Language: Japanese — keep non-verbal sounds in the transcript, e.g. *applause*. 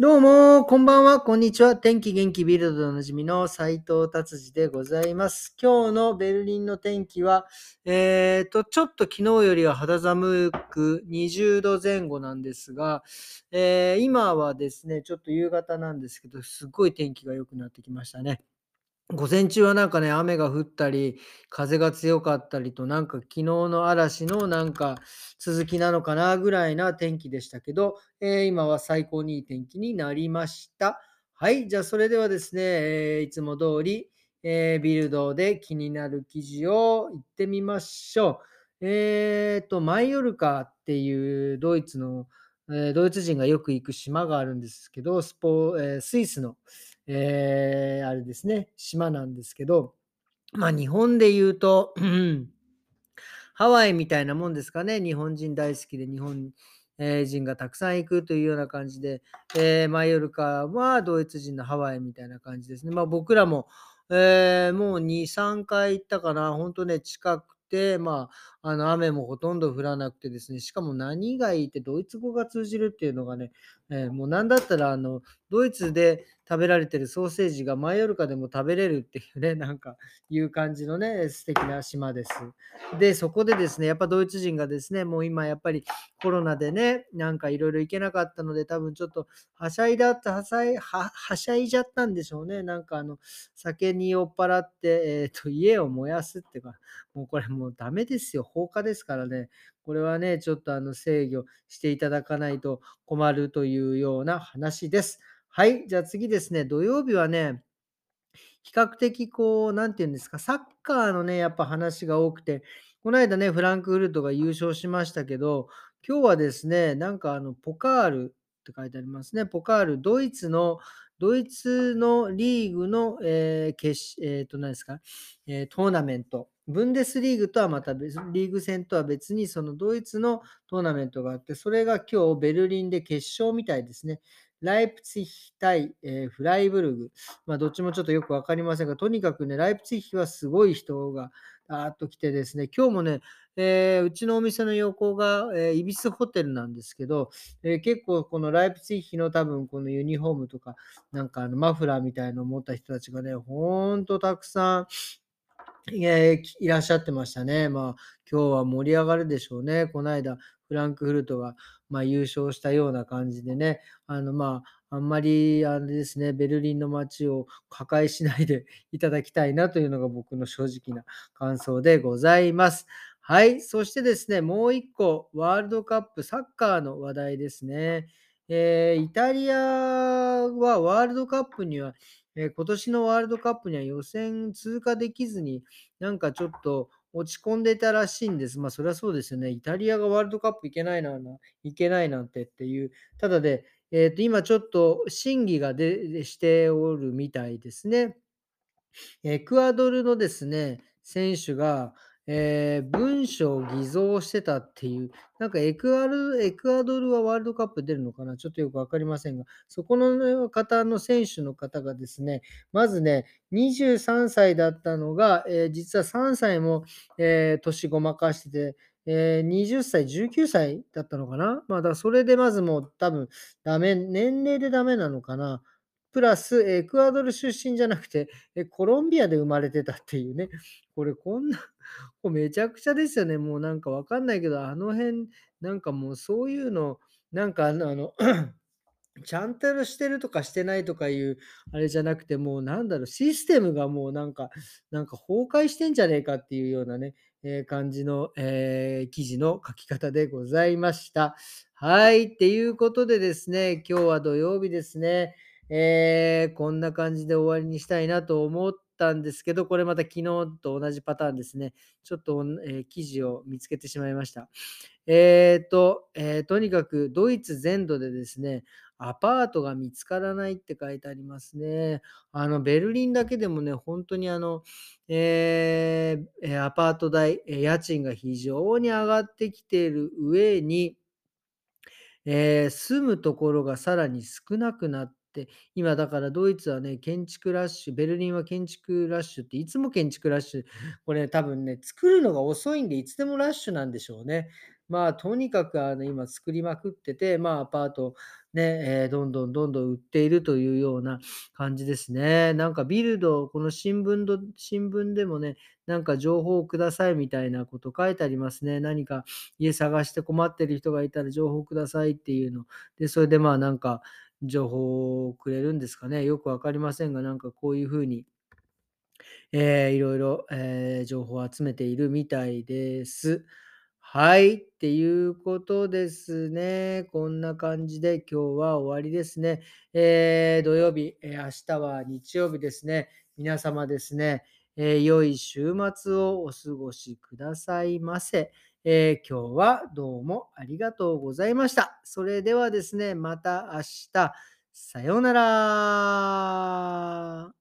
どうも、こんばんは、こんにちは。天気元気ビルドでおなじみの斉藤達治でございます。今日のベルリンの天気は、えーと、ちょっと昨日よりは肌寒く20度前後なんですが、えー今はですね、ちょっと夕方なんですけど、すっごい天気が良くなってきましたね。午前中はなんかね、雨が降ったり、風が強かったりと、なんか昨日の嵐のなんか続きなのかなぐらいな天気でしたけど、えー今は最高にいい天気になりました。はい、じゃあそれではですね、えーいつも通り、えービルドで気になる記事を言ってみましょう。えーと、マイオルカっていうドイツの、えドイツ人がよく行く島があるんですけど、スポえスイスの、えーあれですね、島なんですけど、まあ日本で言うと、*clears throat* ハワイみたいなもんですかね。日本人大好きで日本人がたくさん行くというような感じで、えーマイオルカはドイツ人のハワイみたいな感じですね。まあ僕らも、えーもう2、3回行ったかな。本当ね、近くて、まあ、あの雨もほとんど降らなくてですね、しかも何がいいってドイツ語が通じるっていうのがね、えーもうなんだったらあのドイツで食べられてるソーセージがマイオルカでも食べれるっていうね、*laughs* なんかいう感じのね、素敵な島です。で、そこでですね、やっぱドイツ人がですね、もう今やっぱりコロナでね、なんかいろいろ行けなかったので、多分ちょっとはしゃいだった、はしゃい、ははしゃいじゃったんでしょうね。なんかあの、酒に酔っ払って、えっ、と、家を燃やすっていうか、もうこれもうダメですよ。放火ですからね。これはね、ちょっとあの制御していただかないと困るといういうような話です。はい。じゃあ次ですね、土曜日はね、比較的こう、なんていうんですか、サッカーのね、やっぱ話が多くて、この間ね、フランクフルトが優勝しましたけど、今日はですね、なんかあの、ポカールって書いてありますね。ポカール、ドイツの、ドイツのリーグの、えー決しえーと、何ですか、えートーナメント。ブンデスリーグとはまた別、リーグ戦とは別に、そのドイツのトーナメントがあって、それが今日ベルリンで決勝みたいですね。ライプツィヒ対、えーフライブルグ。まあ、どっちもちょっとよくわかりませんが、とにかくね、ライプツィヒはすごい人があーっと来てですね、今日もね、えーうちのお店の横が、えーイビスホテルなんですけど、えー結構このライプツィヒの多分このユニフォームとか、なんかあのマフラーみたいのを持った人たちがね、ほんとたくさん、えーいらっしゃってましたね。まあ、今日は盛り上がるでしょうね。この間、フランクフルトが、まあ、優勝したような感じでね、あの、まあ、あんまり、あれですね、ベルリンの街を破壊しないで *laughs* いただきたいなというのが僕の正直な感想でございます。はい。そしてですね、もう一個、ワールドカップサッカーの話題ですね。えーイタリアはワールドカップには、えー今年のワールドカップには予選通過できずに、なんかちょっと落ち込んでたらしいんです。まあ、それはそうですよね。イタリアがワールドカップ行けないな、行けないなんてっていう。ただで、えっと、今ちょっと審議がでしておるみたいですね。エクアドルのですね、選手が、えー文書を偽造してたっていう、なんかエクアルエクアドルはワールドカップ出るのかな？ちょっとよくわかりませんが、そこの方の選手の方がですね、まずね、23歳だったのが、えー実は3歳も、えー年ごまかしてて、えー20歳、19歳だったのかな？まあ、だそれでまずもう多分ダメ、年齢でダメなのかな？プラス、エクアドル出身じゃなくて、コロンビアで生まれてたっていうね。*laughs* これこんな、*laughs* こめちゃくちゃですよね。もうなんかわかんないけど、あの辺、なんかもうそういうの、なんかあの、あの *clears throat* ちゃんとしてるとかしてないとかいう、あれじゃなくて、もうなんだろう、システムがもうなんか、なんか崩壊してんじゃねえかっていうようなね、えー感じの、えー記事の書き方でございました。はい。っていうことでですね、今日は土曜日ですね。えーこんな感じで終わりにしたいなと思ったんですけど、これまた昨日と同じパターンですね。ちょっと、えー記事を見つけてしまいました。えーと、えとにかくドイツ全土でですね、アパートが見つからないって書いてありますね。あの、ベルリンだけでもね、本当にあの、えーアパート代、家賃が非常に上がってきている上に、えー住むところがさらに少なくなって、今だからドイツはね、建築ラッシュ、ベルリンは建築ラッシュっていつも建築ラッシュ、これ多分ね、作るのが遅いんでいつでもラッシュなんでしょうね。まあ、とにかくあの、今作りまくってて、まあ、アパートね、え、どんどんどんどん売っているというような感じですね。なんかビルド、この新聞ど新聞でもね、なんか情報をくださいみたいなこと書いてありますね。何か家探して困ってる人がいたら情報くださいっていうの。で、それでまあ、なんか情報をくれるんですかね。よくわかりませんが、なんかこういう風にええ、いろいろ、ええ、情報を集めているみたいです。はい、っていうことですね。こんな感じで今日は終わりですね。ええ、土曜日、え、明日は日曜日ですね。皆様ですね、ええ、良い週末をお過ごしくださいませ。ええ、今日はどうもありがとうございました。それではですね、また明日、さようなら。